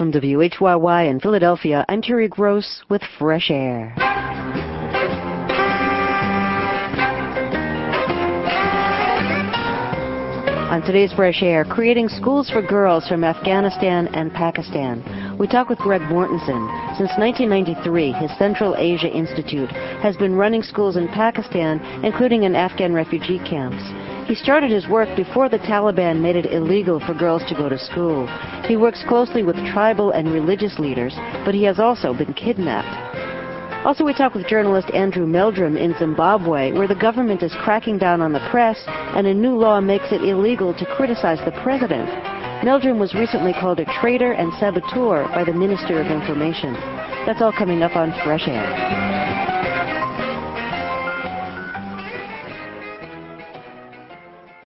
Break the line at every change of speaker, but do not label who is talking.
From WHYY in Philadelphia, I'm Terry Gross with Fresh Air. On today's Fresh Air, creating schools for girls from Afghanistan and Pakistan. We talk with Greg Mortenson. Since 1993, his Central Asia Institute has been running schools in Pakistan, including in Afghan refugee camps. He started his work before the Taliban made it illegal for girls to go to school. He works closely with tribal and religious leaders, but he has also been kidnapped. Also, we talk with journalist Andrew Meldrum in Zimbabwe, where the government is cracking down on the press and a new law makes it illegal to criticize the president. Meldrum was recently called a traitor and saboteur by the Minister of Information. That's all coming up on Fresh Air.